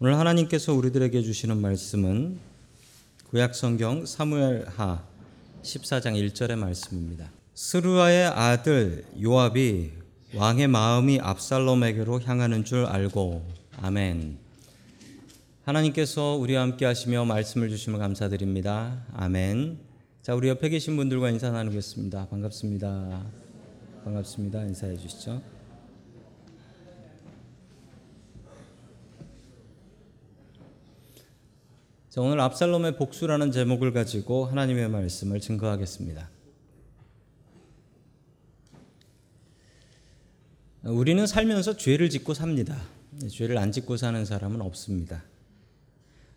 오늘 하나님께서 우리들에게 주시는 말씀은 구약 성경 사무엘하 14장 1절의 말씀입니다. 스루아의 아들 요압이 왕의 마음이 압살롬에게로 향하는 줄 알고 아멘. 하나님께서 우리와 함께 하시며 말씀을 주시면 감사드립니다. 아멘. 자, 우리 옆에 계신 분들과 인사 나누겠습니다. 반갑습니다. 반갑습니다. 인사해 주시죠. 자, 오늘 압살롬의 복수라는 제목을 가지고 하나님의 말씀을 증거하겠습니다. 우리는 살면서 죄를 짓고 삽니다. 죄를 안 짓고 사는 사람은 없습니다.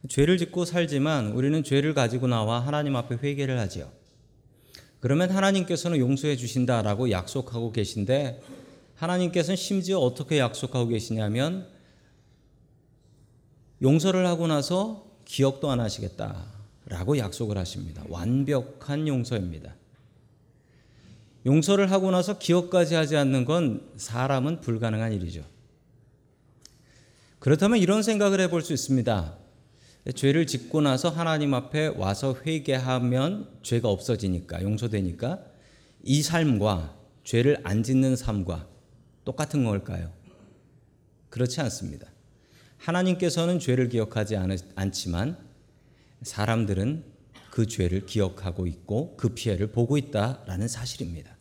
죄를 짓고 살지만 우리는 죄를 가지고 나와 하나님 앞에 회개를 하지요. 그러면 하나님께서는 용서해 주신다라고 약속하고 계신데 하나님께서는 심지어 어떻게 약속하고 계시냐면 용서를 하고 나서 기억도 안 하시겠다라고 약속을 하십니다. 완벽한 용서입니다. 용서를 하고 나서 기억까지 하지 않는 건 사람은 불가능한 일이죠. 그렇다면 이런 생각을 해볼 수 있습니다. 죄를 짓고 나서 하나님 앞에 와서 회개하면 죄가 없어지니까 용서되니까 이 삶과 죄를 안 짓는 삶과 똑같은 걸까요? 그렇지 않습니다. 하나님께서는 죄를 기억하지 않지만 사람들은 그 죄를 기억하고 있고 그 피해를 보고 있다라는 사실입니다.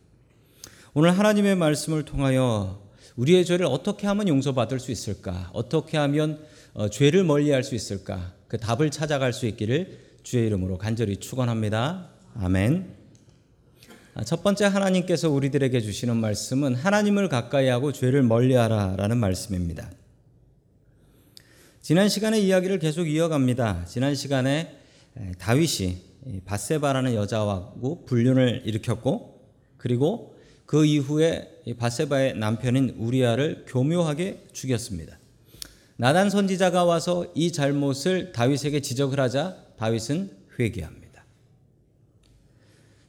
오늘 하나님의 말씀을 통하여 우리의 죄를 어떻게 하면 용서받을 수 있을까? 어떻게 하면 어, 죄를 멀리할 수 있을까? 그 답을 찾아갈 수 있기를 주의 이름으로 간절히 축원합니다. 아멘. 아, 첫 번째 하나님께서 우리들에게 주시는 말씀은 하나님을 가까이하고 죄를 멀리하라라는 말씀입니다. 지난 시간에 이야기를 계속 이어갑니다. 지난 시간에 다윗이 바세바라는 여자하고 불륜을 일으켰고 그리고 그 이후에 바세바의 남편인 우리아를 교묘하게 죽였습니다. 나단 선지자가 와서 이 잘못을 다윗에게 지적을 하자 다윗은 회개합니다.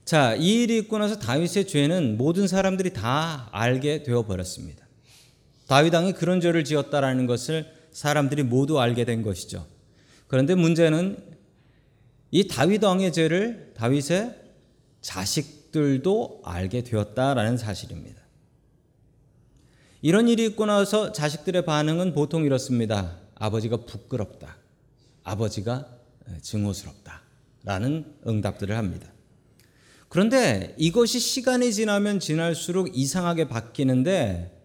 자, 이 일이 있고 나서 다윗의 죄는 모든 사람들이 다 알게 되어 버렸습니다. 다윗 왕이 그런 죄를 지었다라는 것을 사람들이 모두 알게 된 것이죠. 그런데 문제는 이 다윗 왕의 죄를 다윗의 자식들도 알게 되었다라는 사실입니다. 이런 일이 있고 나서 자식들의 반응은 보통 이렇습니다. 아버지가 부끄럽다. 아버지가 증오스럽다. 라는 응답들을 합니다. 그런데 이것이 시간이 지나면 지날수록 이상하게 바뀌는데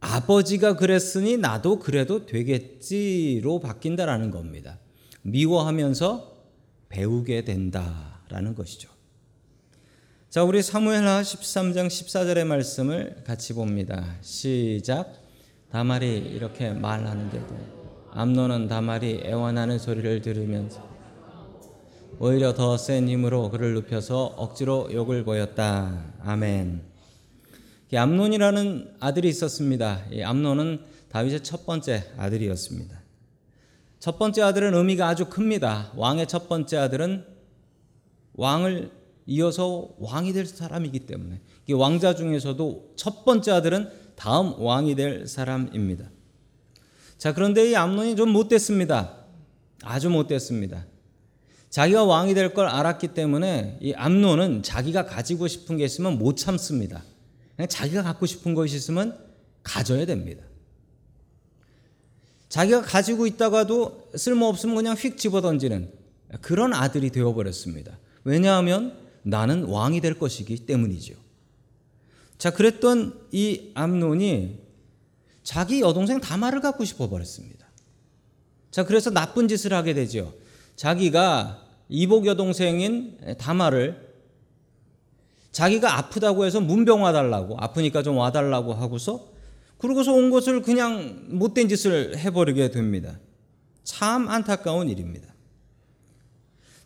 아버지가 그랬으니 나도 그래도 되겠지로 바뀐다라는 겁니다. 미워하면서 배우게 된다라는 것이죠. 자, 우리 사무엘하 13장 14절의 말씀을 같이 봅니다. 시작. 다말이 이렇게 말하는데도 암노는 다말이 애원하는 소리를 들으면서 오히려 더 센 힘으로 그를 눕혀서 억지로 욕을 보였다. 아멘. 암논이라는 아들이 있었습니다. 이 암논은 다윗의 첫 번째 아들이었습니다. 첫 번째 아들은 의미가 아주 큽니다. 왕의 첫 번째 아들은 왕을 이어서 왕이 될 사람이기 때문에 왕자 중에서도 첫 번째 아들은 다음 왕이 될 사람입니다. 자 그런데 이 암논이 좀 못됐습니다. 아주 못됐습니다. 자기가 왕이 될 걸 알았기 때문에 이 암논은 자기가 가지고 싶은 게 있으면 못 참습니다. 자기가 갖고 싶은 것이 있으면 가져야 됩니다. 자기가 가지고 있다가도 쓸모없으면 그냥 휙 집어던지는 그런 아들이 되어버렸습니다. 왜냐하면 나는 왕이 될 것이기 때문이죠. 자, 그랬던 이 암론이 자기 여동생 다말을 갖고 싶어 버렸습니다. 자, 그래서 나쁜 짓을 하게 되죠. 자기가 이복 여동생인 다말을 자기가 아프다고 해서 문병 와달라고 아프니까 좀 와달라고 하고서 그러고서 온 것을 그냥 못된 짓을 해버리게 됩니다. 참 안타까운 일입니다.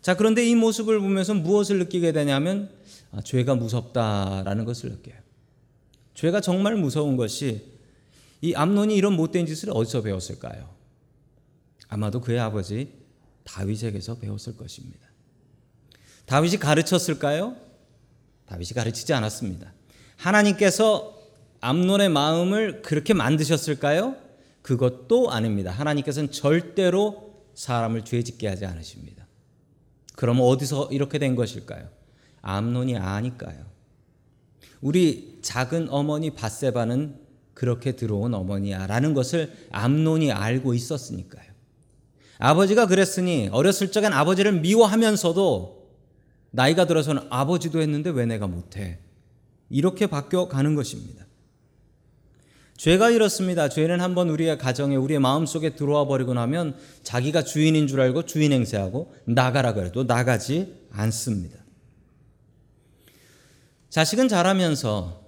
자 그런데 이 모습을 보면서 무엇을 느끼게 되냐면 아, 죄가 무섭다라는 것을 느껴요. 죄가 정말 무서운 것이 이 암론이 이런 못된 짓을 어디서 배웠을까요? 아마도 그의 아버지 다윗에게서 배웠을 것입니다. 다윗이 가르쳤을까요? 다윗이 가르치지 않았습니다. 하나님께서 암론의 마음을 그렇게 만드셨을까요? 그것도 아닙니다. 하나님께서는 절대로 사람을 죄 짓게 하지 않으십니다. 그럼 어디서 이렇게 된 것일까요? 암론이 아니까요. 우리 작은 어머니 바세바는 그렇게 들어온 어머니야라는 것을 암론이 알고 있었으니까요. 아버지가 그랬으니 어렸을 적엔 아버지를 미워하면서도 나이가 들어서는 아버지도 했는데 왜 내가 못해? 이렇게 바뀌어 가는 것입니다. 죄가 이렇습니다. 죄는 한번 우리의 가정에 우리의 마음속에 들어와 버리고 나면 자기가 주인인 줄 알고 주인 행세하고 나가라 그래도 나가지 않습니다. 자식은 자라면서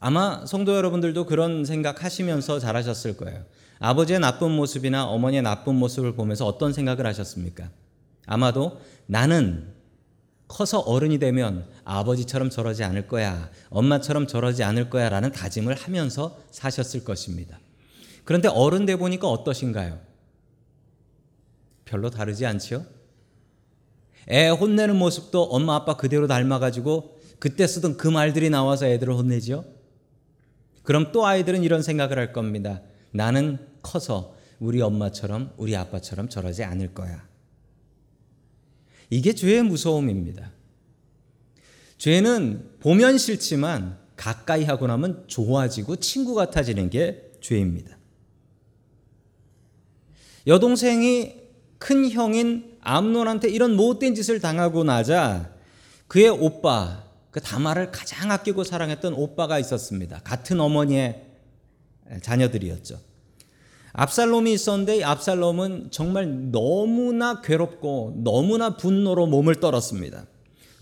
아마 성도 여러분들도 그런 생각 하시면서 자라셨을 거예요. 아버지의 나쁜 모습이나 어머니의 나쁜 모습을 보면서 어떤 생각을 하셨습니까? 아마도 나는 커서 어른이 되면 아버지처럼 저러지 않을 거야, 엄마처럼 저러지 않을 거야 라는 다짐을 하면서 사셨을 것입니다. 그런데 어른 돼 보니까 어떠신가요? 별로 다르지 않지요? 애 혼내는 모습도 엄마 아빠 그대로 닮아가지고 그때 쓰던 그 말들이 나와서 애들을 혼내지요? 그럼 또 아이들은 이런 생각을 할 겁니다. 나는 커서 우리 엄마처럼 우리 아빠처럼 저러지 않을 거야. 이게 죄의 무서움입니다. 죄는 보면 싫지만 가까이 하고 나면 좋아지고 친구 같아지는 게 죄입니다. 여동생이 큰 형인 암론한테 이런 못된 짓을 당하고 나자 그의 오빠, 그 다말을 가장 아끼고 사랑했던 오빠가 있었습니다. 같은 어머니의 자녀들이었죠. 압살롬이 있었는데 압살롬은 정말 너무나 괴롭고 너무나 분노로 몸을 떨었습니다.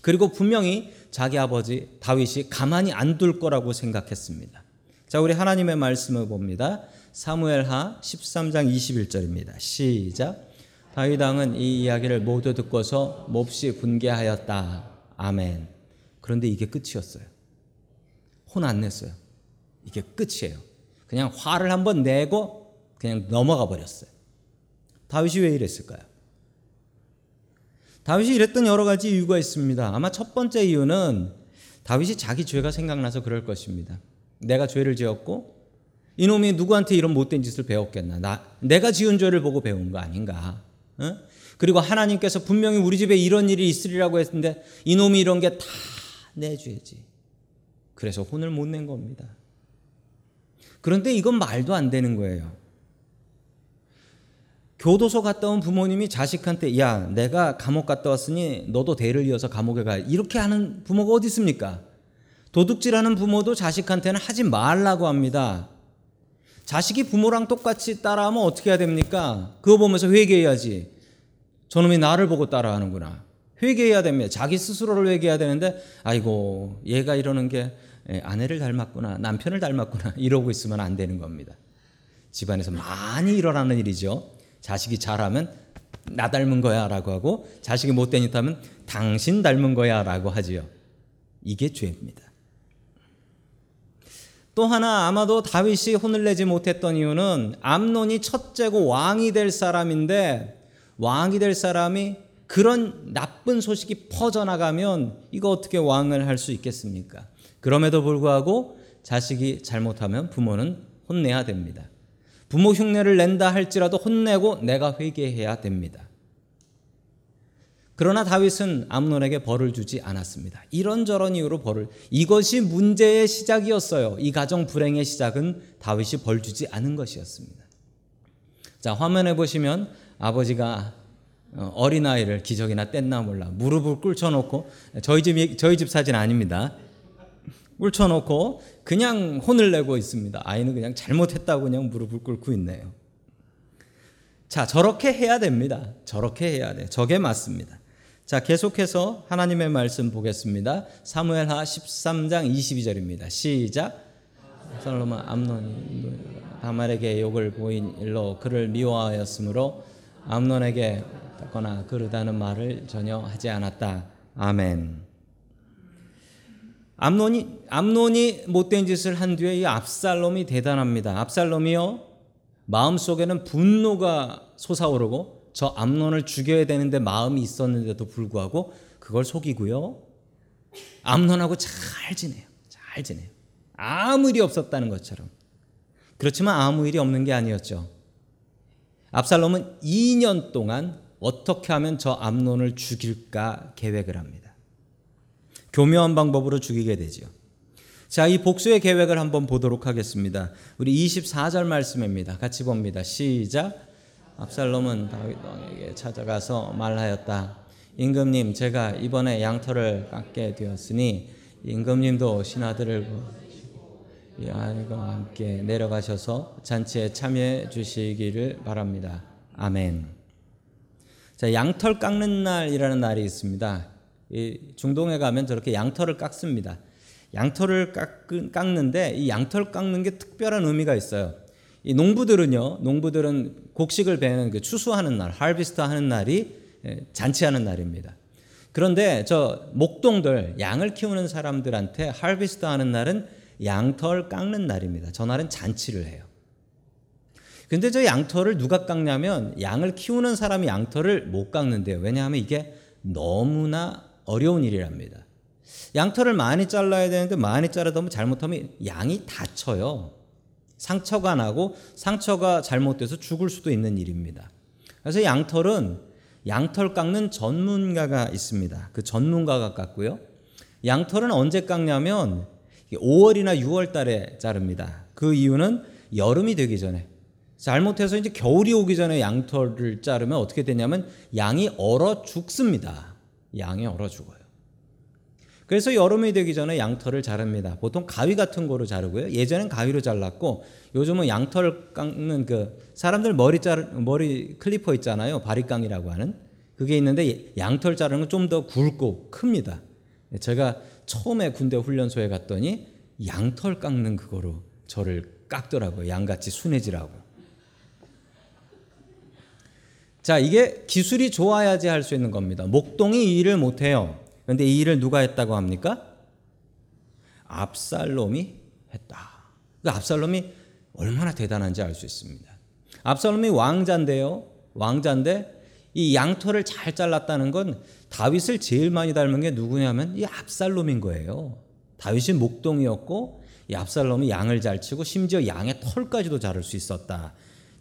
그리고 분명히 자기 아버지 다윗이 가만히 안 둘 거라고 생각했습니다. 자, 우리 하나님의 말씀을 봅니다. 사무엘하 13장 21절입니다. 시작. 다윗 왕은 이 이야기를 모두 듣고서 몹시 분개하였다. 아멘. 그런데 이게 끝이었어요. 혼 안 냈어요. 이게 끝이에요. 그냥 화를 한번 내고 그냥 넘어가 버렸어요. 다윗이 왜 이랬을까요? 다윗이 이랬던 여러 가지 이유가 있습니다. 아마 첫 번째 이유는 다윗이 자기 죄가 생각나서 그럴 것입니다. 내가 죄를 지었고 이놈이 누구한테 이런 못된 짓을 배웠겠나? 나 내가 지은 죄를 보고 배운 거 아닌가? 어? 그리고 하나님께서 분명히 우리 집에 이런 일이 있으리라고 했는데 이놈이 이런 게 다 내 죄지. 그래서 혼을 못 낸 겁니다. 그런데 이건 말도 안 되는 거예요. 교도소 갔다 온 부모님이 자식한테 야 내가 감옥 갔다 왔으니 너도 대를 이어서 감옥에 가 이렇게 하는 부모가 어디 있습니까? 도둑질하는 부모도 자식한테는 하지 말라고 합니다. 자식이 부모랑 똑같이 따라하면 어떻게 해야 됩니까? 그거 보면서 회개해야지. 저놈이 나를 보고 따라하는구나. 회개해야 됩니다. 자기 스스로를 회개해야 되는데 아이고 얘가 이러는 게 아내를 닮았구나 남편을 닮았구나 이러고 있으면 안 되는 겁니다. 집안에서 많이 일어나는 일이죠. 자식이 잘하면 나 닮은 거야라고 하고 자식이 짓 하면 당신 닮은 거야라고 하지요. 이게 죄입니다. 또 하나 아마도 다윗이 혼을 내지 못했던 이유는 암논이 첫째고 왕이 될 사람인데 왕이 될 사람이 그런 나쁜 소식이 퍼져나가면 이거 어떻게 왕을 할 수 있겠습니까? 그럼에도 불구하고 자식이 잘못하면 부모는 혼내야 됩니다. 부모 흉내를 낸다 할지라도 혼내고 내가 회개해야 됩니다. 그러나 다윗은 암논에게 벌을 주지 않았습니다. 이런저런 이유로 벌을 이것이 문제의 시작이었어요. 이 가정 불행의 시작은 다윗이 벌 주지 않은 것이었습니다. 자, 화면에 보시면 아버지가 어, 어린아이를 기적이나 뗐나 몰라 무릎을 꿇혀놓고 저희 집 저희 집 사진 아닙니다. 꿇혀놓고 그냥 혼을 내고 있습니다. 아이는 그냥 잘못했다고 그냥 무릎을 꿇고 있네요. 자 저렇게 해야 됩니다. 저렇게 해야 돼. 저게 맞습니다. 자 계속해서 하나님의 말씀 보겠습니다. 사무엘하 13장 22절입니다. 시작. 솔로몬 암논이 다말에게 욕을 보인 일로 그를 미워하였으므로 암논에게 거나 그르다는 말을 전혀 하지 않았다. 아멘. 암론이 암론이 못된 짓을 한 뒤에 이 압살롬이 대단합니다. 압살롬이요 마음 속에는 분노가 솟아오르고 저 암론을 죽여야 되는데 마음이 있었는데도 불구하고 그걸 속이고요. 암론하고 잘 지내요. 잘 지내요. 아무 일이 없었다는 것처럼. 그렇지만 아무 일이 없는 게 아니었죠. 압살롬은 2년 동안 어떻게 하면 저 암론을 죽일까 계획을 합니다. 교묘한 방법으로 죽이게 되지요. 자, 이 복수의 계획을 한번 보도록 하겠습니다. 우리 24절 말씀입니다. 같이 봅니다. 시작. 압살롬은 다윗 왕에게 찾아가서 말하였다. 임금님, 제가 이번에 양털을 깎게 되었으니 임금님도 신하들을 이 아이와 함께 내려가셔서 잔치에 참여해 주시기를 바랍니다. 아멘. 자, 양털 깎는 날이라는 날이 있습니다. 이 중동에 가면 저렇게 양털을 깎습니다. 양털을 깎는 데 이 양털 깎는 게 특별한 의미가 있어요. 이 농부들은요, 농부들은 곡식을 베는 그 추수하는 날, 하비스트 하는 날이 예, 잔치하는 날입니다. 그런데 저 목동들 양을 키우는 사람들한테 하비스트 하는 날은 양털 깎는 날입니다. 저 날은 잔치를 해요. 근데 저 양털을 누가 깎냐면 양을 키우는 사람이 양털을 못 깎는데요. 왜냐하면 이게 너무나 어려운 일이랍니다. 양털을 많이 잘라야 되는데 많이 자르다 보면 잘못하면 양이 다쳐요. 상처가 나고 상처가 잘못돼서 죽을 수도 있는 일입니다. 그래서 양털은 양털 깎는 전문가가 있습니다. 그 전문가가 깎고요. 양털은 언제 깎냐면 5월이나 6월 달에 자릅니다. 그 이유는 여름이 되기 전에 잘못해서 이제 겨울이 오기 전에 양털을 자르면 어떻게 되냐면 양이 얼어 죽습니다. 양이 얼어 죽어요. 그래서 여름이 되기 전에 양털을 자릅니다. 보통 가위 같은 거로 자르고요. 예전엔 가위로 잘랐고 요즘은 양털 깎는 그 사람들 머리 자 머리 clipper 있잖아요. 바리깡이라고 하는 그게 있는데 양털 자르는 건 좀 더 굵고 큽니다. 제가 처음에 군대 훈련소에 갔더니 양털 깎는 그거로 저를 깎더라고요. 양같이 순해지라고. 자, 이게 기술이 좋아야지 할 수 있는 겁니다. 목동이 이 일을 못 해요. 그런데 이 일을 누가 했다고 합니까? 압살롬이 했다. 그 압살롬이 얼마나 대단한지 알 수 있습니다. 압살롬이 왕자인데요. 왕자인데 이 양털을 잘 잘랐다는 건 다윗을 제일 많이 닮은 게 누구냐면 이 압살롬인 거예요. 다윗이 목동이었고 이 압살롬이 양을 잘 치고 심지어 양의 털까지도 자를 수 있었다.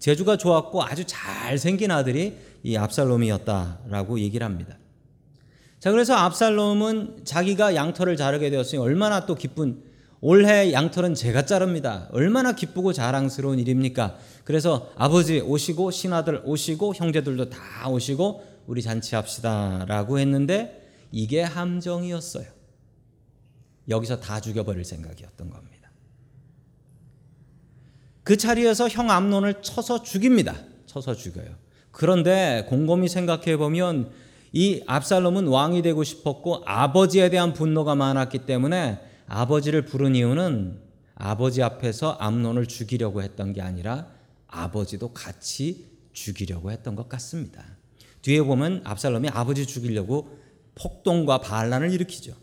재주가 좋았고 아주 잘생긴 아들이 이 압살롬이었다라고 얘기를 합니다. 자, 그래서 압살롬은 자기가 양털을 자르게 되었으니 얼마나 또 기쁜 올해 양털은 제가 자릅니다. 얼마나 기쁘고 자랑스러운 일입니까? 그래서 아버지 오시고 신하들 오시고 형제들도 다 오시고 우리 잔치합시다라고 했는데 이게 함정이었어요. 여기서 다 죽여버릴 생각이었던 겁니다. 그 자리에서 형 암론을 쳐서 죽입니다. 쳐서 죽여요. 그런데 곰곰이 생각해 보면 이 압살롬은 왕이 되고 싶었고 아버지에 대한 분노가 많았기 때문에 아버지를 부른 이유는 아버지 앞에서 암론을 죽이려고 했던 게 아니라 아버지도 같이 죽이려고 했던 것 같습니다. 뒤에 보면 압살롬이 아버지 죽이려고 폭동과 반란을 일으키죠.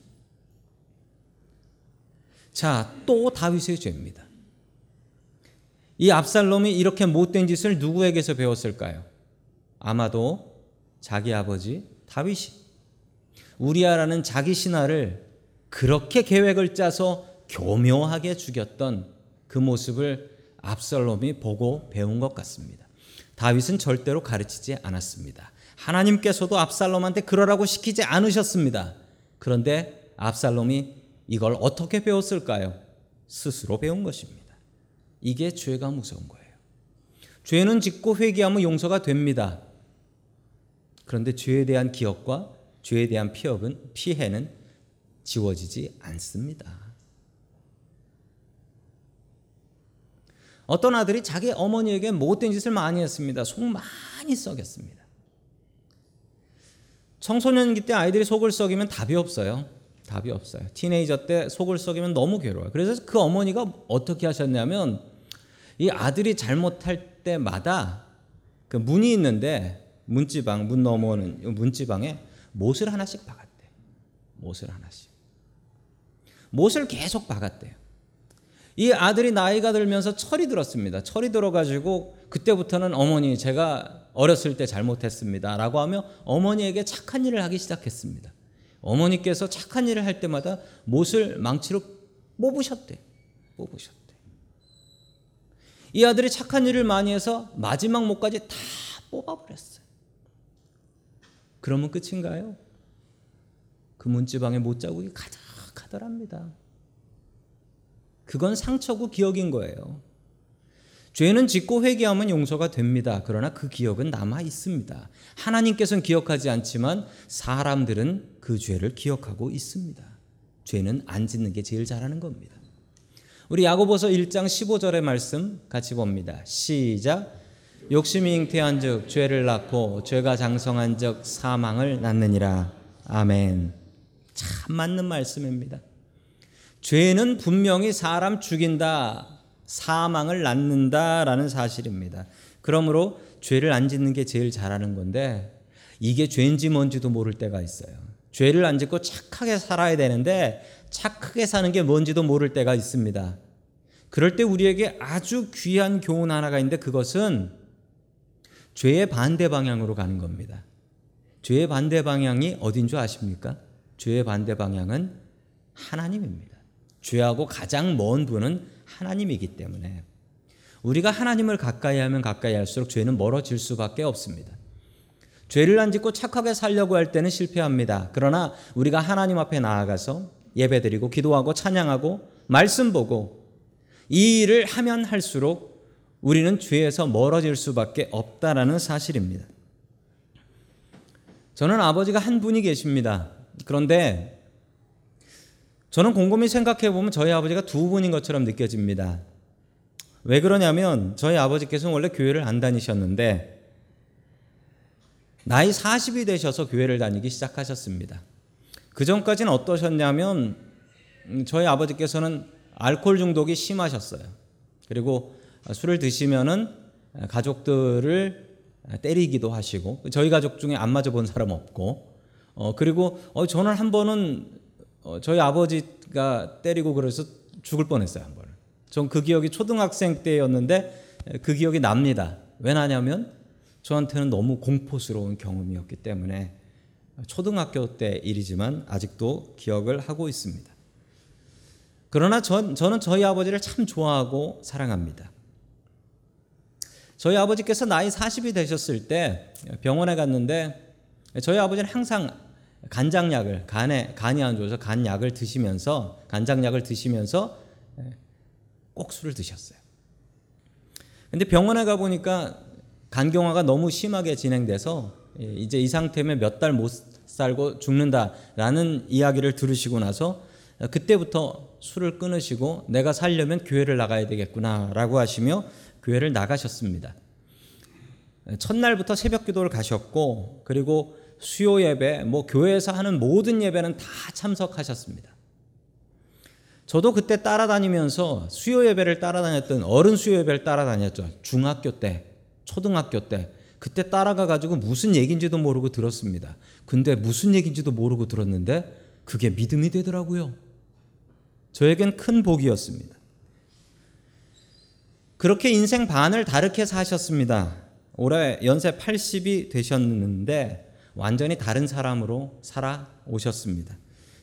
자, 또 다윗의 죄입니다. 이 압살롬이 이렇게 못된 짓을 누구에게서 배웠을까요? 아마도 자기 아버지 다윗이 우리아라는 자기 신하를 그렇게 계획을 짜서 교묘하게 죽였던 그 모습을 압살롬이 보고 배운 것 같습니다. 다윗은 절대로 가르치지 않았습니다. 하나님께서도 압살롬한테 그러라고 시키지 않으셨습니다. 그런데 압살롬이 이걸 어떻게 배웠을까요? 스스로 배운 것입니다. 이게 죄가 무서운 거예요. 죄는 짓고 회개하면 용서가 됩니다. 그런데 죄에 대한 기억과 죄에 대한 피업은 피해는 지워지지 않습니다. 어떤 아들이 자기 어머니에게 못된 짓을 많이 했습니다. 속 많이 썩였습니다. 청소년기 때 아이들이 속을 썩이면 답이 없어요. 답이 없어요. 티네이저 때 속을 썩이면 너무 괴로워요. 그래서 그 어머니가 어떻게 하셨냐면 이 아들이 잘못할 때마다 그 문이 있는데 문지방 문 넘어오는 문지방에 못을 하나씩 박았대. 못을 하나씩. 못을 계속 박았대요. 이 아들이 나이가 들면서 철이 들었습니다. 철이 들어가지고 그때부터는 어머니 제가 어렸을 때 잘못했습니다라고 하며 어머니에게 착한 일을 하기 시작했습니다. 어머니께서 착한 일을 할 때마다 못을 망치로 뽑으셨대. 뽑으셨대. 이 아들이 착한 일을 많이 해서 마지막 목까지 다 뽑아버렸어요. 그러면 끝인가요? 그 문지방에 못 자국이 가득하더랍니다. 그건 상처고 기억인 거예요. 죄는 짓고 회개하면 용서가 됩니다. 그러나 그 기억은 남아 있습니다. 하나님께서는 기억하지 않지만 사람들은 그 죄를 기억하고 있습니다. 죄는 안 짓는 게 제일 잘하는 겁니다. 우리 야고보서 1장 15절의 말씀 같이 봅니다. 시작. 욕심이 잉태한즉 죄를 낳고 죄가 장성한즉 사망을 낳느니라. 아멘. 참 맞는 말씀입니다. 죄는 분명히 사람 죽인다, 사망을 낳는다라는 사실입니다. 그러므로 죄를 안 짓는 게 제일 잘하는 건데 이게 죄인지 뭔지도 모를 때가 있어요. 죄를 안 짓고 착하게 살아야 되는데 착하게 사는 게 뭔지도 모를 때가 있습니다. 그럴 때 우리에게 아주 귀한 교훈 하나가 있는데 그것은 죄의 반대 방향으로 가는 겁니다. 죄의 반대 방향이 어딘 줄 아십니까? 죄의 반대 방향은 하나님입니다. 죄하고 가장 먼 분은 하나님이기 때문에 우리가 하나님을 가까이 하면 가까이 할수록 죄는 멀어질 수밖에 없습니다. 죄를 안 짓고 착하게 살려고 할 때는 실패합니다. 그러나 우리가 하나님 앞에 나아가서 예배드리고 기도하고 찬양하고 말씀 보고 이 일을 하면 할수록 우리는 죄에서 멀어질 수밖에 없다라는 사실입니다. 저는 아버지가 한 분이 계십니다. 그런데 저는 곰곰이 생각해 보면 저희 아버지가 두 분인 것처럼 느껴집니다. 왜 그러냐면 저희 아버지께서는 원래 교회를 안 다니셨는데 나이 40이 되셔서 교회를 다니기 시작하셨습니다. 그 전까지는 어떠셨냐면 음, 저희 아버지께서는 알코올 중독이 심하셨어요. 그리고 술을 드시면은 가족들을 때리기도 하시고 저희 가족 중에 안 맞아 본 사람 없고 어 그리고 어 저는 한 번은 어 저희 아버지가 때리고 그래서 죽을 뻔했어요 한 번. 전그 기억이 초등학생 때였는데 그 기억이 납니다. 왜 나냐면 저한테는 너무 공포스러운 경험이었기 때문에 초등학교 때 일이지만 아직도 기억을 하고 있습니다. 그러나 전, 저는 저희 아버지를 참 좋아하고 사랑합니다. 저희 아버지께서 나이 40이 되셨을 때 병원에 갔는데 저희 아버지는 항상 간장약을 간에 간이 안 좋아서 간약을 드시면서 간장약을 드시면서 꼭 술을 드셨어요. 근데 병원에 가 보니까 간경화가 너무 심하게 진행돼서 이제 이 상태면 몇 달 못 살고 죽는다라는 이야기를 들으시고 나서 그때부터 술을 끊으시고 내가 살려면 교회를 나가야 되겠구나라고 하시며 교회를 나가셨습니다. 첫날부터 새벽 기도를 가셨고 그리고 수요 예배, 뭐 교회에서 하는 모든 예배는 다 참석하셨습니다. 저도 그때 따라다니면서 수요 예배를 따라다녔던 어른 수요 예배를 따라다녔죠. 중학교 때, 초등학교 때 그때 따라가 가지고 무슨 얘기인지도 모르고 들었습니다. 근데 무슨 얘기인지도 모르고 들었는데 그게 믿음이 되더라고요. 저에겐 큰 복이었습니다. 그렇게 인생 반을 다르게 사셨습니다. 올해 연세 80이 되셨는데 완전히 다른 사람으로 살아오셨습니다.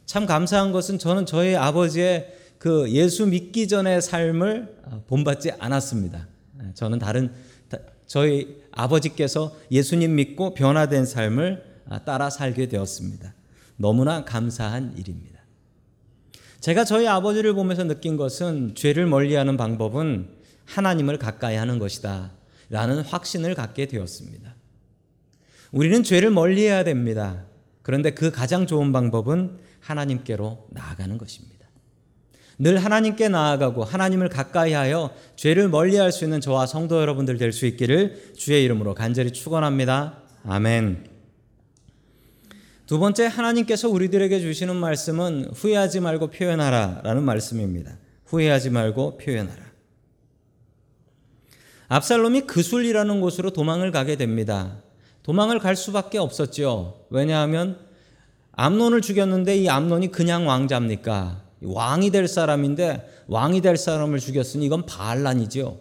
참 감사한 것은 저는 저희 아버지의 그 예수 믿기 전의 삶을 본받지 않았습니다. 저는 다른 저희 아버지께서 예수님 믿고 변화된 삶을 따라 살게 되었습니다. 너무나 감사한 일입니다. 제가 저희 아버지를 보면서 느낀 것은 죄를 멀리하는 방법은 하나님을 가까이 하는 것이다. 라는 확신을 갖게 되었습니다. 우리는 죄를 멀리해야 됩니다. 그런데 그 가장 좋은 방법은 하나님께로 나아가는 것입니다. 늘 하나님께 나아가고 하나님을 가까이 하여 죄를 멀리할 수 있는 저와 성도 여러분들 될 수 있기를 주의 이름으로 간절히 축원합니다. 아멘. 두 번째 하나님께서 우리들에게 주시는 말씀은 후회하지 말고 표현하라라는 말씀입니다. 후회하지 말고 표현하라. 압살롬이 그술이라는 곳으로 도망을 가게 됩니다. 도망을 갈 수밖에 없었죠. 왜냐하면 암론을 죽였는데 이 암론이 그냥 왕자입니까? 왕이 될 사람인데 왕이 될 사람을 죽였으니 이건 반란이죠.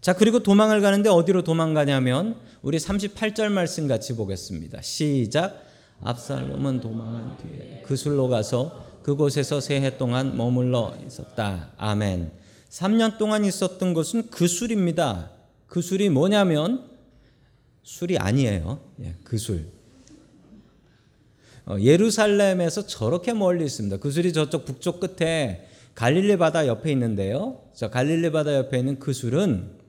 자, 그리고 도망을 가는데 어디로 도망가냐면 우리 38절 말씀 같이 보겠습니다. 시작. 압살롬은 도망한 뒤에 그술로 가서 그곳에서 세 해 동안 머물러 있었다. 아멘. 3년 동안 있었던 것은 그 술입니다. 그 술이 뭐냐면 술이 아니에요. 예, 그 술. 어, 예루살렘에서 저렇게 멀리 있습니다. 그 술이 저쪽 북쪽 끝에 갈릴리 바다 옆에 있는데요. 저 갈릴리 바다 옆에 있는 그 술은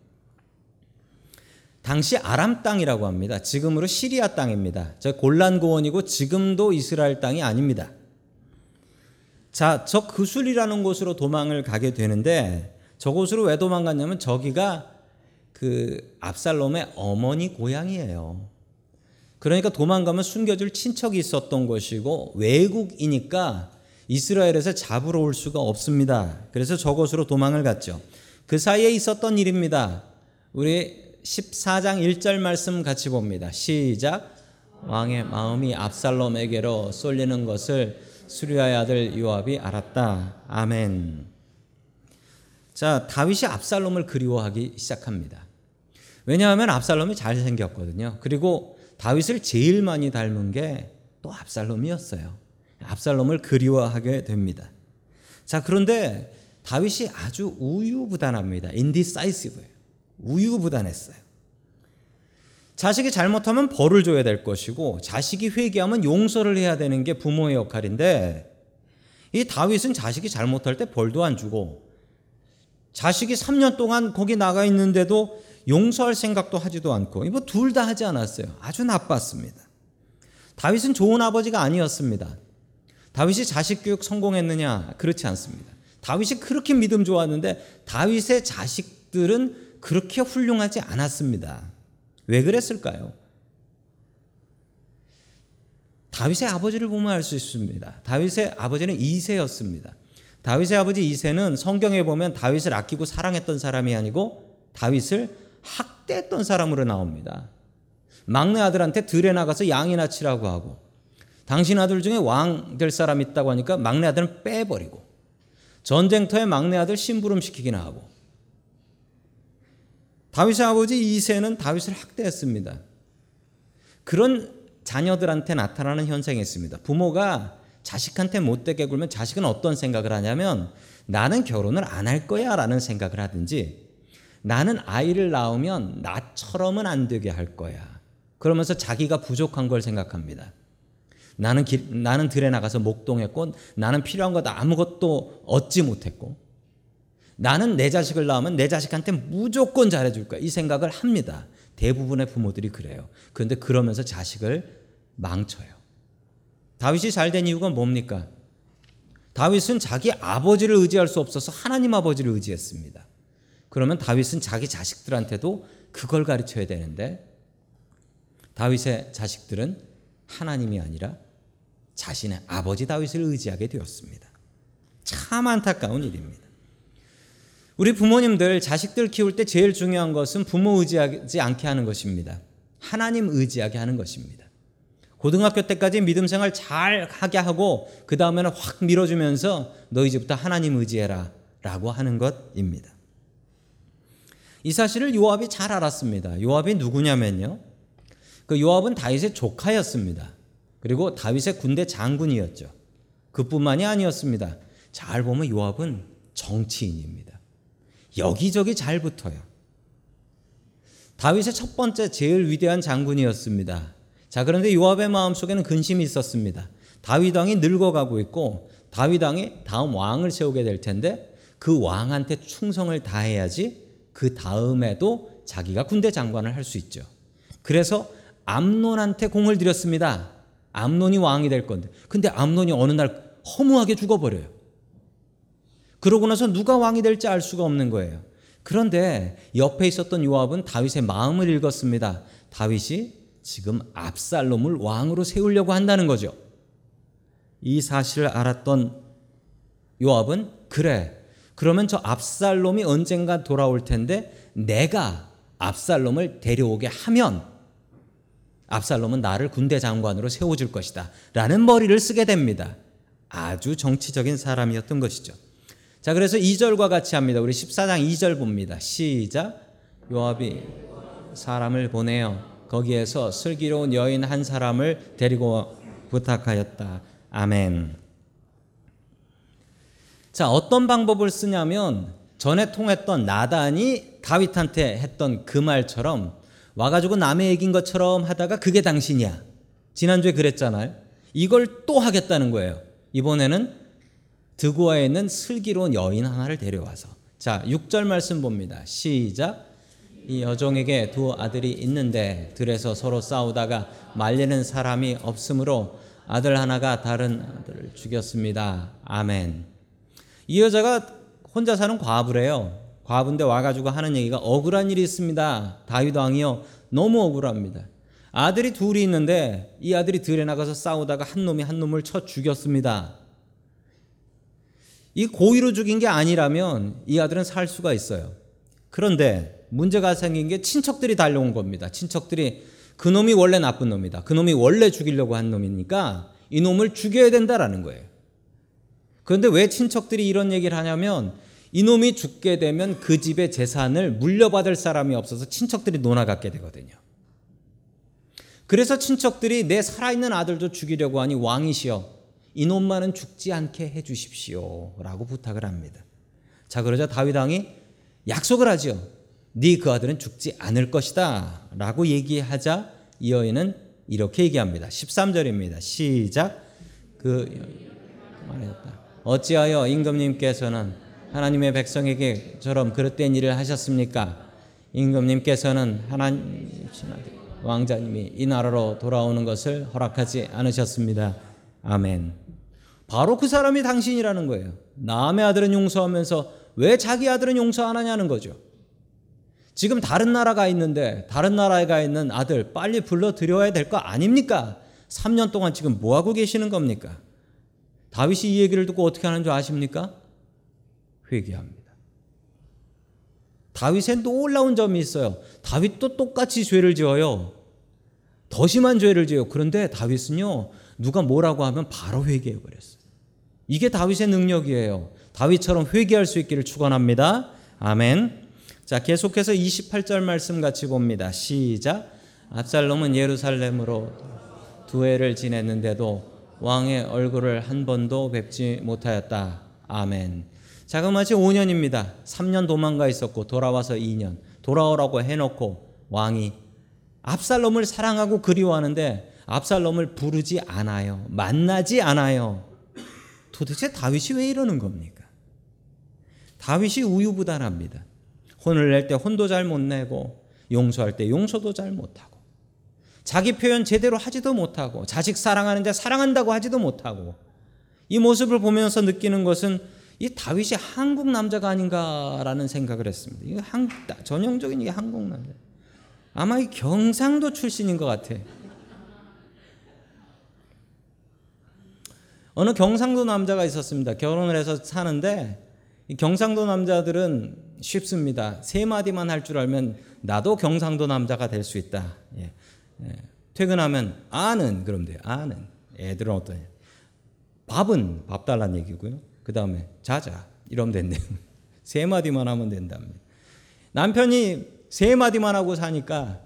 당시 아람 땅이라고 합니다. 지금으로 시리아 땅입니다. 저 골란 고원이고 지금도 이스라엘 땅이 아닙니다. 자, 저 그술이라는 곳으로 도망을 가게 되는데 저곳으로 왜 도망갔냐면 저기가 그 압살롬의 어머니 고향이에요. 그러니까 도망가면 숨겨줄 친척이 있었던 것이고 외국이니까 이스라엘에서 잡으러 올 수가 없습니다. 그래서 저곳으로 도망을 갔죠. 그 사이에 있었던 일입니다. 우리 14장 1절 말씀 같이 봅니다. 시작. 왕의 마음이 압살롬에게로 쏠리는 것을 수리아의 아들 요압이 알았다. 아멘. 자, 다윗이 압살롬을 그리워하기 시작합니다. 왜냐하면 압살롬이 잘생겼거든요. 그리고 다윗을 제일 많이 닮은 게 또 압살롬이었어요. 압살롬을 그리워하게 됩니다. 자, 그런데 다윗이 아주 우유부단합니다. indecisive예요. 우유부단했어요. 자식이 잘못하면 벌을 줘야 될 것이고 자식이 회개하면 용서를 해야 되는 게 부모의 역할인데 이 다윗은 자식이 잘못할 때 벌도 안 주고 자식이 3년 동안 거기 나가 있는데도 용서할 생각도 하지도 않고 이거 둘 다 하지 않았어요. 아주 나빴습니다. 다윗은 좋은 아버지가 아니었습니다. 다윗이 자식 교육 성공했느냐? 그렇지 않습니다. 다윗이 그렇게 믿음 좋았는데 다윗의 자식들은 그렇게 훌륭하지 않았습니다. 왜 그랬을까요? 다윗의 아버지를 보면 알 수 있습니다. 다윗의 아버지는 이세였습니다. 다윗의 아버지 이세는 성경에 보면 다윗을 아끼고 사랑했던 사람이 아니고 다윗을 학대했던 사람으로 나옵니다. 막내 아들한테 들에 나가서 양이나 치라고 하고 당신 아들 중에 왕 될 사람 있다고 하니까 막내 아들은 빼버리고 전쟁터에 막내 아들 심부름 시키기나 하고 다윗의 아버지 이세는 다윗을 학대했습니다. 그런 자녀들한테 나타나는 현상이 있습니다. 부모가 자식한테 못되게 굴면 자식은 어떤 생각을 하냐면 나는 결혼을 안 할 거야 라는 생각을 하든지 나는 아이를 낳으면 나처럼은 안 되게 할 거야. 그러면서 자기가 부족한 걸 생각합니다. 나는 길, 나는 들에 나가서 목동했고 나는 필요한 것 아무것도 얻지 못했고 나는 내 자식을 낳으면 내 자식한테 무조건 잘해줄 거야. 이 생각을 합니다. 대부분의 부모들이 그래요. 그런데 그러면서 자식을 망쳐요. 다윗이 잘 된 이유가 뭡니까? 다윗은 자기 아버지를 의지할 수 없어서 하나님 아버지를 의지했습니다. 그러면 다윗은 자기 자식들한테도 그걸 가르쳐야 되는데 다윗의 자식들은 하나님이 아니라 자신의 아버지 다윗을 의지하게 되었습니다. 참 안타까운 일입니다. 우리 부모님들 자식들 키울 때 제일 중요한 것은 부모 의지하지 않게 하는 것입니다. 하나님 의지하게 하는 것입니다. 고등학교 때까지 믿음 생활 잘 하게 하고 그 다음에는 확 밀어주면서 너 이제부터 하나님 의지해라 라고 하는 것입니다. 이 사실을 요압이 잘 알았습니다. 요압이 누구냐면요. 그 요압은 다윗의 조카였습니다. 그리고 다윗의 군대 장군이었죠. 그뿐만이 아니었습니다. 잘 보면 요압은 정치인입니다. 여기저기 잘 붙어요. 다윗의 첫 번째 제일 위대한 장군이었습니다. 자, 그런데 요압의 마음속에는 근심이 있었습니다. 다윗 왕이 늙어가고 있고 다윗 왕이 다음 왕을 세우게 될 텐데 그 왕한테 충성을 다해야지 그 다음에도 자기가 군대 장관을 할 수 있죠. 그래서 암론한테 공을 들였습니다. 암론이 왕이 될 건데. 근데 암론이 어느 날 허무하게 죽어버려요. 그러고 나서 누가 왕이 될지 알 수가 없는 거예요. 그런데 옆에 있었던 요압은 다윗의 마음을 읽었습니다. 다윗이 지금 압살롬을 왕으로 세우려고 한다는 거죠. 이 사실을 알았던 요압은 그래. 그러면 저 압살롬이 언젠가 돌아올 텐데 내가 압살롬을 데려오게 하면 압살롬은 나를 군대 장관으로 세워줄 것이다. 라는 머리를 쓰게 됩니다. 아주 정치적인 사람이었던 것이죠. 자, 그래서 2절과 같이 합니다. 우리 14장 2절 봅니다. 시작. 요압이 사람을 보내어 거기에서 슬기로운 여인 한 사람을 데리고 부탁하였다. 아멘. 자, 어떤 방법을 쓰냐면 전에 통했던 나단이 다윗한테 했던 그 말처럼 와가지고 남의 얘기인 것처럼 하다가 그게 당신이야. 지난주에 그랬잖아요. 이걸 또 하겠다는 거예요. 이번에는 드고아에 있는 슬기로운 여인 하나를 데려와서. 자, 6절 말씀 봅니다. 시작. 이 여종에게 두 아들이 있는데 들에서 서로 싸우다가 말리는 사람이 없으므로 아들 하나가 다른 아들을 죽였습니다. 아멘. 이 여자가 혼자 사는 과부래요. 과부인데 와가지고 하는 얘기가 억울한 일이 있습니다. 다윗 왕이요. 너무 억울합니다. 아들이 둘이 있는데 이 아들이 들에 나가서 싸우다가 한 놈이 한 놈을 쳐 죽였습니다. 이 고의로 죽인 게 아니라면 이 아들은 살 수가 있어요. 그런데 문제가 생긴 게 친척들이 달려온 겁니다. 친척들이 그 놈이 원래 나쁜 놈이다. 그 놈이 원래 죽이려고 한 놈이니까 이 놈을 죽여야 된다라는 거예요. 그런데 왜 친척들이 이런 얘기를 하냐면 이 놈이 죽게 되면 그 집의 재산을 물려받을 사람이 없어서 친척들이 논아갖게 되거든요. 그래서 친척들이 내 살아있는 아들도 죽이려고 하니 왕이시여 이놈만은 죽지 않게 해 주십시오 라고 부탁을 합니다. 자 그러자 다윗 왕이 약속을 하죠. 네그 아들은 죽지 않을 것이다 라고 얘기하자 이 여인은 이렇게 얘기합니다. 13절입니다. 시작 그 말했다. 어찌하여 임금님께서는 하나님의 백성에게처럼 그릇된 일을 하셨습니까? 임금님께서는 하나님 왕자님이 이 나라로 돌아오는 것을 허락하지 않으셨습니다. 아멘. 바로 그 사람이 당신이라는 거예요. 남의 아들은 용서하면서 왜 자기 아들은 용서 안 하냐는 거죠. 지금 다른 나라가 있는데 다른 나라에 가 있는 아들 빨리 불러 들여야 될 거 아닙니까? 3년 동안 지금 뭐 하고 계시는 겁니까? 다윗이 이 얘기를 듣고 어떻게 하는 줄 아십니까? 회개합니다. 다윗의 놀라운 점이 있어요. 다윗도 똑같이 죄를 지어요. 더 심한 죄를 지어요. 그런데 다윗은요, 누가 뭐라고 하면 바로 회개해 버렸어요. 이게 다윗의 능력이에요. 다윗처럼 회개할 수 있기를 축원합니다. 아멘. 자, 계속해서 28절 말씀 같이 봅니다. 시작. 압살롬은 예루살렘으로 두 해를 지냈는데도 왕의 얼굴을 한 번도 뵙지 못하였다. 아멘. 자그마치 5년입니다. 3년 도망가 있었고 돌아와서 2년. 돌아오라고 해놓고 왕이 압살롬을 사랑하고 그리워하는데 압살롬을 부르지 않아요. 만나지 않아요. 도대체 다윗이 왜 이러는 겁니까? 다윗이 우유부단합니다. 혼을 낼 때 혼도 잘 못 내고 용서할 때 용서도 잘 못하고 자기 표현 제대로 하지도 못하고 자식 사랑하는데 사랑한다고 하지도 못하고 이 모습을 보면서 느끼는 것은 이 다윗이 한국 남자가 아닌가라는 생각을 했습니다. 이거 한 전형적인 이게 한국 남자. 아마 이 경상도 출신인 것 같아. 어느 경상도 남자가 있었습니다. 결혼을 해서 사는데 경상도 남자들은 쉽습니다. 세 마디만 할 줄 알면 나도 경상도 남자가 될 수 있다. 예. 예. 퇴근하면 아는 그럼 돼요. 아는 애들은 어떠냐. 밥은 밥 달란 얘기고요. 그 다음에 자자 이러면 된대요. 세 마디만 하면 된답니다. 남편이 세 마디만 하고 사니까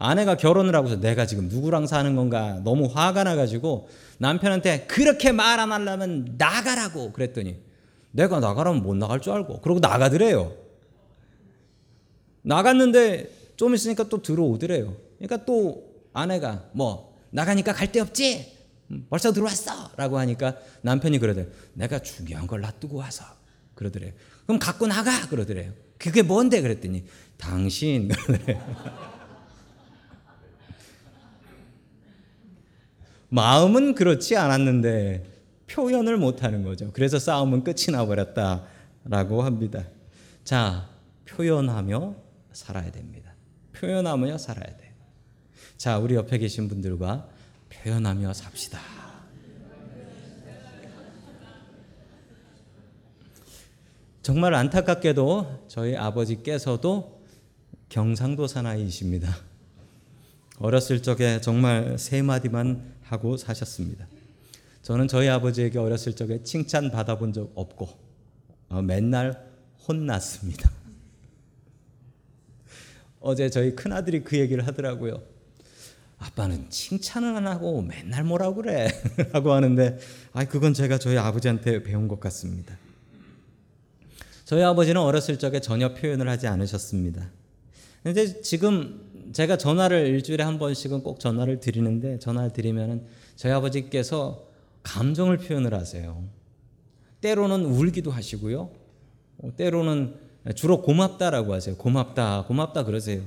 아내가 결혼을 하고서 내가 지금 누구랑 사는 건가 너무 화가 나가지고 남편한테 그렇게 말 안 하려면 나가라고 그랬더니 내가 나가라면 못 나갈 줄 알고 그러고 나가더래요. 나갔는데 좀 있으니까 또 들어오더래요. 그러니까 또 아내가 뭐 나가니까 갈 데 없지? 음, 벌써 들어왔어. 라고 하니까 남편이 그러더래요. 내가 중요한 걸 놔두고 와서. 그러더래요. 그럼 갖고 나가. 그러더래요. 그게 뭔데? 그랬더니 당신. 그러더래요. 마음은 그렇지 않았는데 표현을 못하는 거죠. 그래서 싸움은 끝이 나버렸다라고 합니다. 자, 표현하며 살아야 됩니다. 표현하며 살아야 돼. 자, 우리 옆에 계신 분들과 표현하며 삽시다. 정말 안타깝게도 저희 아버지께서도 경상도 사나이이십니다. 어렸을 적에 정말 세 마디만 하고 사셨습니다. 저는 저희 아버지에게 어렸을 적에 칭찬 받아본 적 없고 어, 맨날 혼났습니다. 어제 저희 큰아들이 그 얘기를 하더라고요. 아빠는 칭찬을 안 하고 맨날 뭐라고 그래? 라고 하는데, 아, 그건 제가 저희 아버지한테 배운 것 같습니다. 저희 아버지는 어렸을 적에 전혀 표현을 하지 않으셨습니다. 근데 지금 제가 전화를 일주일에 한 번씩은 꼭 전화를 드리는데 전화를 드리면은 저희 아버지께서 감정을 표현을 하세요. 때로는 울기도 하시고요. 어, 때로는 주로 고맙다라고 하세요. 고맙다, 고맙다 그러세요.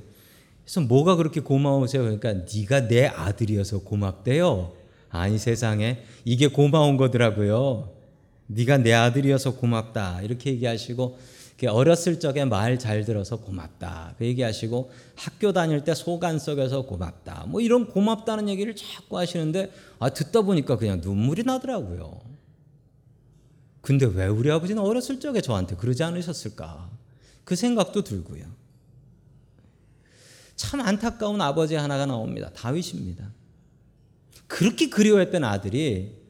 그래서 뭐가 그렇게 고마우세요? 그러니까 네가 내 아들이어서 고맙대요. 아니 세상에 이게 고마운 거더라고요. 네가 내 아들이어서 고맙다 이렇게 얘기하시고 어렸을 적에 말 잘 들어서 고맙다 그 얘기하시고 학교 다닐 때 속안 속에서 고맙다 뭐 이런 고맙다는 얘기를 자꾸 하시는데 아 듣다 보니까 그냥 눈물이 나더라고요. 근데 왜 우리 아버지는 어렸을 적에 저한테 그러지 않으셨을까 그 생각도 들고요. 참 안타까운 아버지 하나가 나옵니다. 다윗입니다. 그렇게 그리워했던 아들이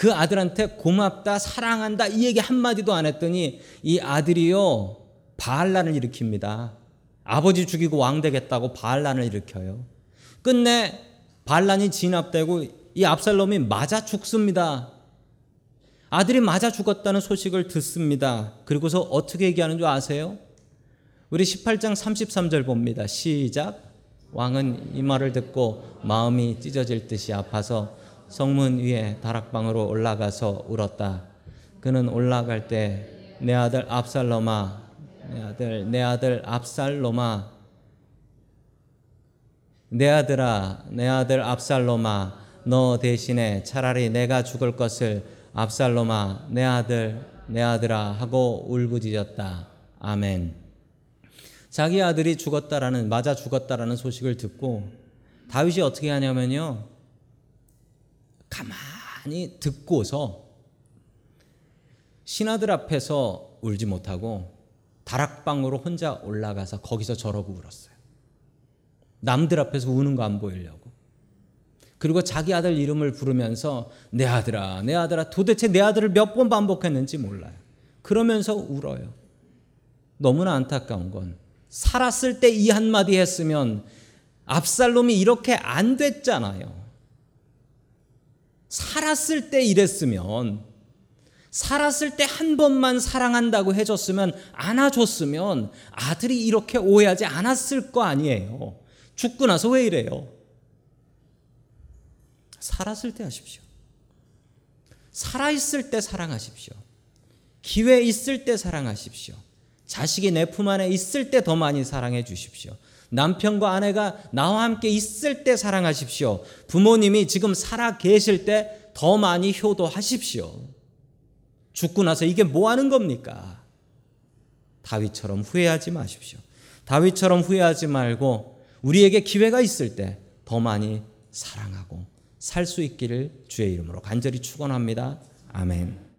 그 아들한테 고맙다, 사랑한다 이 얘기 한마디도 안 했더니 이 아들이요 반란을 일으킵니다. 아버지 죽이고 왕 되겠다고 반란을 일으켜요. 끝내 반란이 진압되고 이 압살롬이 맞아 죽습니다. 아들이 맞아 죽었다는 소식을 듣습니다. 그리고서 어떻게 얘기하는 줄 아세요? 우리 18장 33절 봅니다. 시작. 왕은 이 말을 듣고 마음이 찢어질 듯이 아파서 성문 위에 다락방으로 올라가서 울었다. 그는 올라갈 때 내 아들 압살롬아, 내 아들, 내 아들 압살롬아, 내 아들아, 내 아들 압살롬아, 너 대신에 차라리 내가 죽을 것을 압살롬아, 내 아들, 내 아들아 하고 울부짖었다. 아멘. 자기 아들이 죽었다라는 맞아 죽었다라는 소식을 듣고 다윗이 어떻게 하냐면요. 가만히 듣고서 신하들 앞에서 울지 못하고 다락방으로 혼자 올라가서 거기서 저러고 울었어요. 남들 앞에서 우는 거 안 보이려고. 그리고 자기 아들 이름을 부르면서 내 아들아, 내 아들아, 도대체 내 아들을 몇 번 반복했는지 몰라요. 그러면서 울어요. 너무나 안타까운 건 살았을 때 이 한마디 했으면 압살롬이 이렇게 안 됐잖아요. 살았을 때 이랬으면 살았을 때 한 번만 사랑한다고 해줬으면 안아줬으면 아들이 이렇게 오해하지 않았을 거 아니에요. 죽고 나서 왜 이래요? 살았을 때 하십시오. 살아있을 때 사랑하십시오. 기회 있을 때 사랑하십시오. 자식이 내 품 안에 있을 때 더 많이 사랑해 주십시오. 남편과 아내가 나와 함께 있을 때 사랑하십시오. 부모님이 지금 살아 계실 때 더 많이 효도하십시오. 죽고 나서 이게 뭐 하는 겁니까? 다윗처럼 후회하지 마십시오. 다윗처럼 후회하지 말고 우리에게 기회가 있을 때 더 많이 사랑하고 살 수 있기를 주의 이름으로 간절히 축원합니다. 아멘.